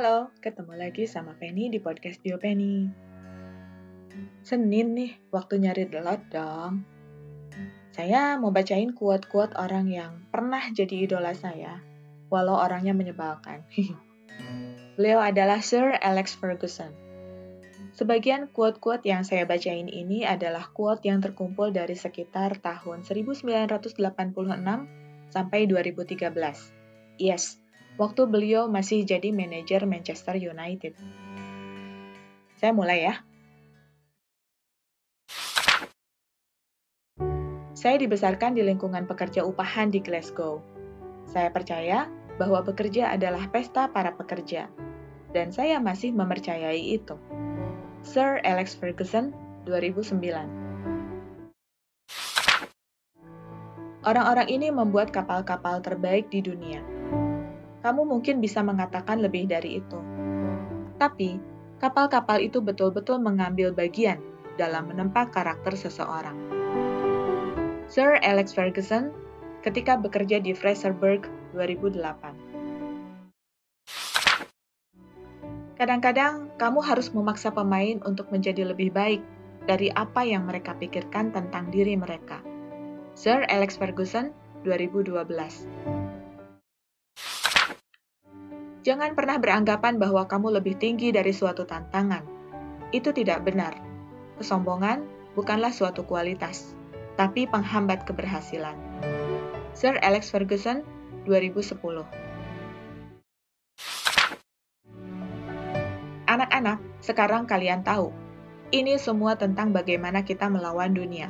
Halo, ketemu lagi sama Penny di podcast Bio Penny. Senin nih, waktu nyari delot dong. Saya mau bacain quote-quote orang yang pernah jadi idola saya, walau orangnya menyebalkan. Beliau adalah Sir Alex Ferguson. Sebagian quote-quote yang saya bacain ini adalah quote yang terkumpul dari sekitar tahun 1986 sampai 2013. Yes, waktu beliau masih jadi manajer Manchester United. Saya mulai ya. Saya dibesarkan di lingkungan pekerja upahan di Glasgow. Saya percaya bahwa bekerja adalah pesta para pekerja, dan saya masih mempercayai itu. Sir Alex Ferguson, 2009 Orang-orang ini membuat kapal-kapal terbaik di dunia kamu mungkin bisa mengatakan lebih dari itu. Tapi, kapal-kapal itu betul-betul mengambil bagian dalam menempa karakter seseorang. Sir Alex Ferguson ketika bekerja di Fraserburgh 2008. Kadang-kadang kamu harus memaksa pemain untuk menjadi lebih baik dari apa yang mereka pikirkan tentang diri mereka. Sir Alex Ferguson 2012 Jangan pernah beranggapan bahwa kamu lebih tinggi dari suatu tantangan. Itu tidak benar. Kesombongan bukanlah suatu kualitas, tapi penghambat keberhasilan. Sir Alex Ferguson, 2010 Anak-anak, sekarang kalian tahu, ini semua tentang bagaimana kita melawan dunia.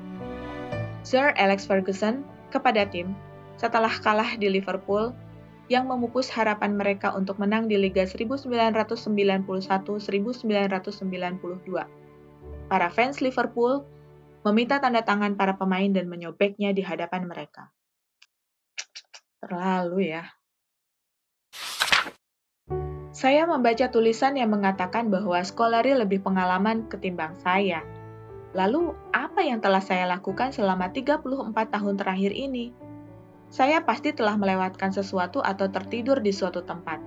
Sir Alex Ferguson kepada tim, setelah kalah di Liverpool, yang memupus harapan mereka untuk menang di Liga 1991-1992. Para fans Liverpool meminta tanda tangan para pemain dan menyobeknya di hadapan mereka. Terlalu ya. Saya membaca tulisan yang mengatakan bahwa Skolari lebih pengalaman ketimbang saya. Lalu, apa yang telah saya lakukan selama 34 tahun terakhir ini? Saya pasti telah melewatkan sesuatu atau tertidur di suatu tempat.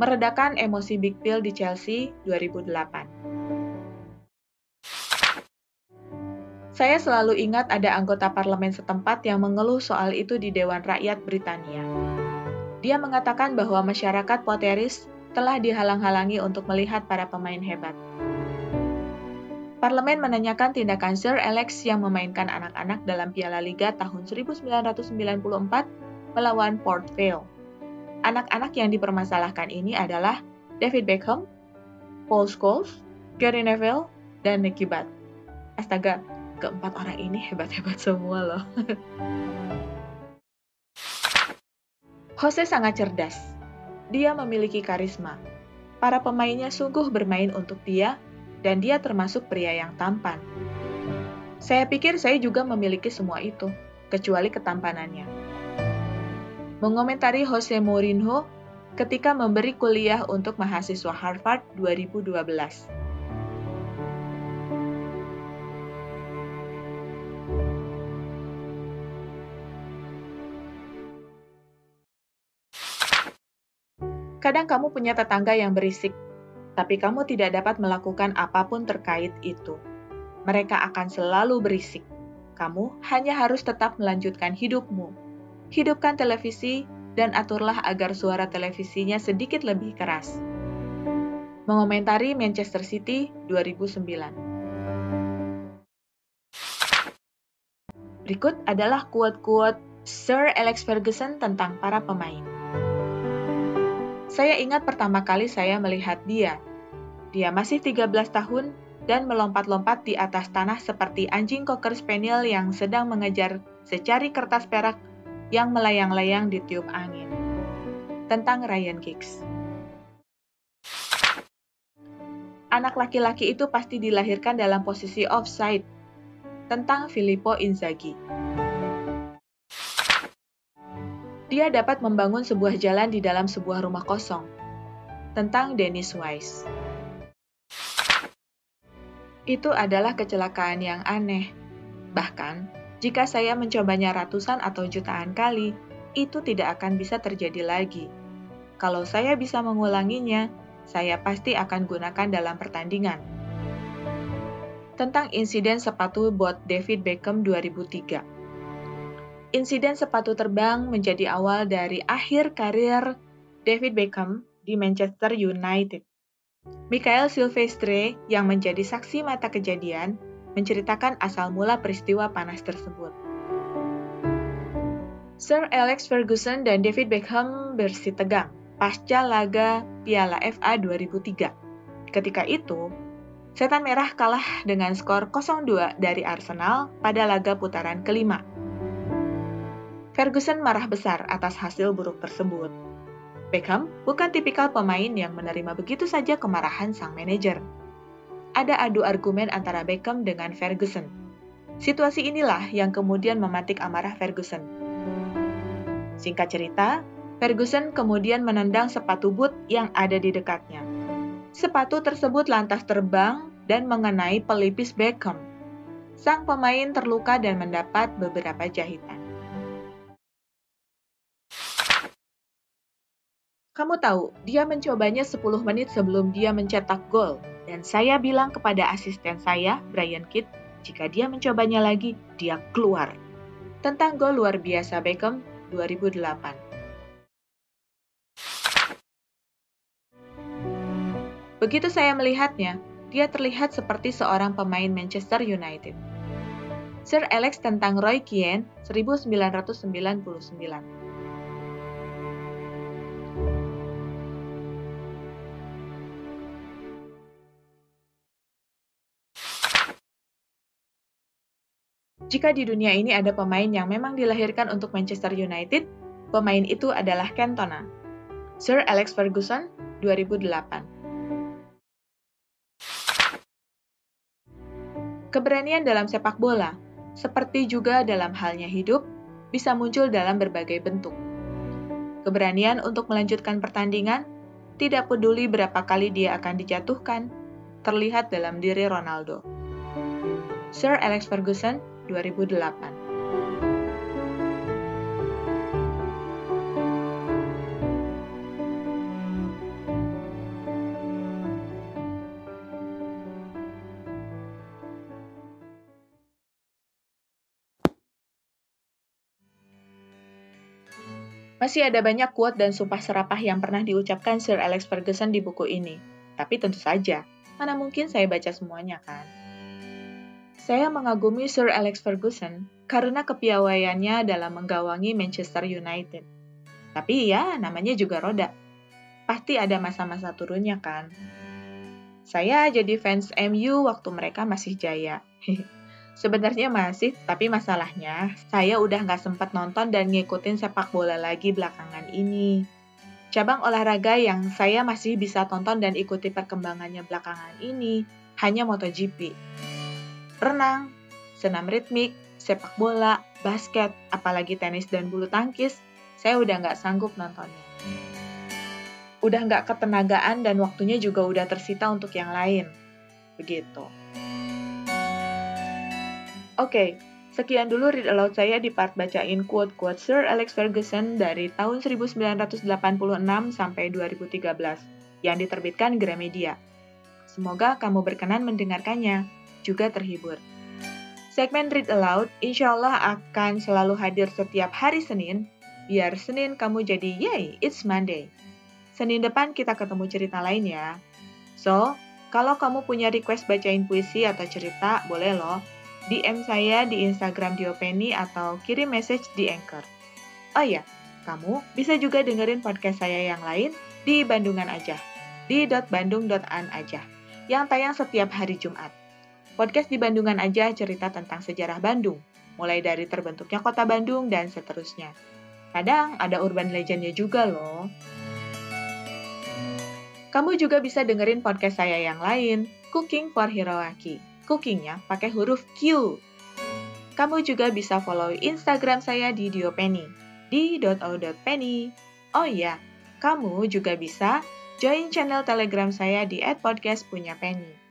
Meredakan emosi Big Bill di Chelsea 2008. Saya selalu ingat ada anggota parlemen setempat yang mengeluh soal itu di Dewan Rakyat Britania. Dia mengatakan bahwa masyarakat Poteris telah dihalang-halangi untuk melihat para pemain hebat. Parlemen menanyakan tindakan Sir Alex yang memainkan anak-anak dalam Piala Liga tahun 1994 melawan Port Vale. Anak-anak yang dipermasalahkan ini adalah David Beckham, Paul Scholes, Gary Neville, dan Nicky Butt. Astaga, keempat orang ini hebat-hebat semua loh. Jose sangat cerdas. Dia memiliki karisma. Para pemainnya sungguh bermain untuk dia dan dia termasuk pria yang tampan. Saya pikir saya juga memiliki semua itu, kecuali ketampanannya. Mengomentari Jose Mourinho ketika memberi kuliah untuk mahasiswa Harvard 2012. Kadang kamu punya tetangga yang berisik, tapi kamu tidak dapat melakukan apa pun terkait itu. Mereka akan selalu berisik. Kamu hanya harus tetap melanjutkan hidupmu. Hidupkan televisi dan aturlah agar suara televisinya sedikit lebih keras. Mengomentari Manchester City 2009. Berikut adalah quote-quote Sir Alex Ferguson tentang para pemain. Saya ingat pertama kali saya melihat dia. Dia masih 13 tahun dan melompat-lompat di atas tanah seperti anjing cocker spaniel yang sedang mengejar secari kertas perak yang melayang-layang di tiup angin. Tentang Ryan Giggs. Anak laki-laki itu pasti dilahirkan dalam posisi offside. Tentang Filippo Inzaghi. Dia dapat membangun sebuah jalan di dalam sebuah rumah kosong. Tentang Dennis Wise. Itu adalah kecelakaan yang aneh. Bahkan, jika saya mencobanya ratusan atau jutaan kali, itu tidak akan bisa terjadi lagi. kalau saya bisa mengulanginya, saya pasti akan gunakan dalam pertandingan. Tentang insiden sepatu buat David Beckham 2003. Insiden sepatu terbang menjadi awal dari akhir karir David Beckham di Manchester United. Michael Silvestre yang menjadi saksi mata kejadian menceritakan asal mula peristiwa panas tersebut. Sir Alex Ferguson dan David Beckham bersih tegang pasca laga Piala FA 2003. Ketika itu, Setan Merah kalah dengan skor 0-2 dari Arsenal pada laga putaran kelima. Ferguson marah besar atas hasil buruk tersebut. Beckham bukan tipikal pemain yang menerima begitu saja kemarahan sang manajer. Ada adu argumen antara Beckham dengan Ferguson. Situasi inilah yang kemudian mematik amarah Ferguson. Singkat cerita, Ferguson kemudian menendang sepatu boot yang ada di dekatnya. Sepatu tersebut lantas terbang dan mengenai pelipis Beckham. Sang pemain terluka dan mendapat beberapa jahitan. Kamu tahu, dia mencobanya 10 menit sebelum dia mencetak gol. Dan saya bilang kepada asisten saya, Brian Kidd, jika dia mencobanya lagi, dia keluar. Tentang gol luar biasa Beckham 2008. Begitu saya melihatnya, dia terlihat seperti seorang pemain Manchester United. Sir Alex tentang Roy Keane 1999. Jika di dunia ini ada pemain yang memang dilahirkan untuk Manchester United, pemain itu adalah Cantona. Sir Alex Ferguson, 2008. Keberanian dalam sepak bola, seperti juga dalam halnya hidup, bisa muncul dalam berbagai bentuk. Keberanian untuk melanjutkan pertandingan, tidak peduli berapa kali dia akan dijatuhkan, terlihat dalam diri Ronaldo. Sir Alex Ferguson, 2008 Masih ada banyak quote dan sumpah serapah yang pernah diucapkan Sir Alex Ferguson di buku ini. Tapi tentu saja, mana mungkin saya baca semuanya kan? Saya mengagumi Sir Alex Ferguson karena kepiawaiannya dalam menggawangi Manchester United. Tapi ya, namanya juga roda. Pasti ada masa-masa turunnya kan? Saya jadi fans MU waktu mereka masih jaya. Sebenarnya masih, tapi masalahnya saya udah nggak sempat nonton dan ngikutin sepak bola lagi belakangan ini. Cabang olahraga yang saya masih bisa tonton dan ikuti perkembangannya belakangan ini hanya MotoGP. Renang, senam ritmik, sepak bola, basket, apalagi tenis dan bulu tangkis, saya udah nggak sanggup nontonnya. Udah nggak ketenagaan dan waktunya juga udah tersita untuk yang lain. Begitu. Oke, sekian dulu read aloud saya di part bacain quote-quote Sir Alex Ferguson dari tahun 1986 sampai 2013 yang diterbitkan Gramedia. Semoga kamu berkenan mendengarkannya, juga terhibur. Segmen Read Aloud insya Allah akan selalu hadir setiap hari Senin, biar Senin kamu jadi yay, it's Monday. Senin depan kita ketemu cerita lain ya. So, kalau kamu punya request bacain puisi atau cerita, boleh loh DM saya di Instagram Diopeni atau kirim message di Anchor. Oh iya, kamu bisa juga dengerin podcast saya yang lain di Bandungan aja, di .bandung.an aja, yang tayang setiap hari Jumat. Podcast di Bandungan aja cerita tentang sejarah Bandung, mulai dari terbentuknya kota Bandung dan seterusnya. Kadang ada urban legendnya juga loh. Kamu juga bisa dengerin podcast saya yang lain, Cooking for Hiroaki cookingnya pakai huruf Q. Kamu juga bisa follow Instagram saya di Diopeni, di .o.penny. Oh iya, kamu juga bisa join channel Telegram saya di @podcastpunyapenny.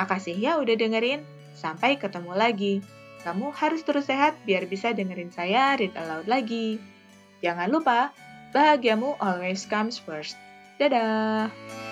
Makasih ya udah dengerin. Sampai ketemu lagi. Kamu harus terus sehat biar bisa dengerin saya read aloud lagi. Jangan lupa Bahagiamu always comes first. Dadah!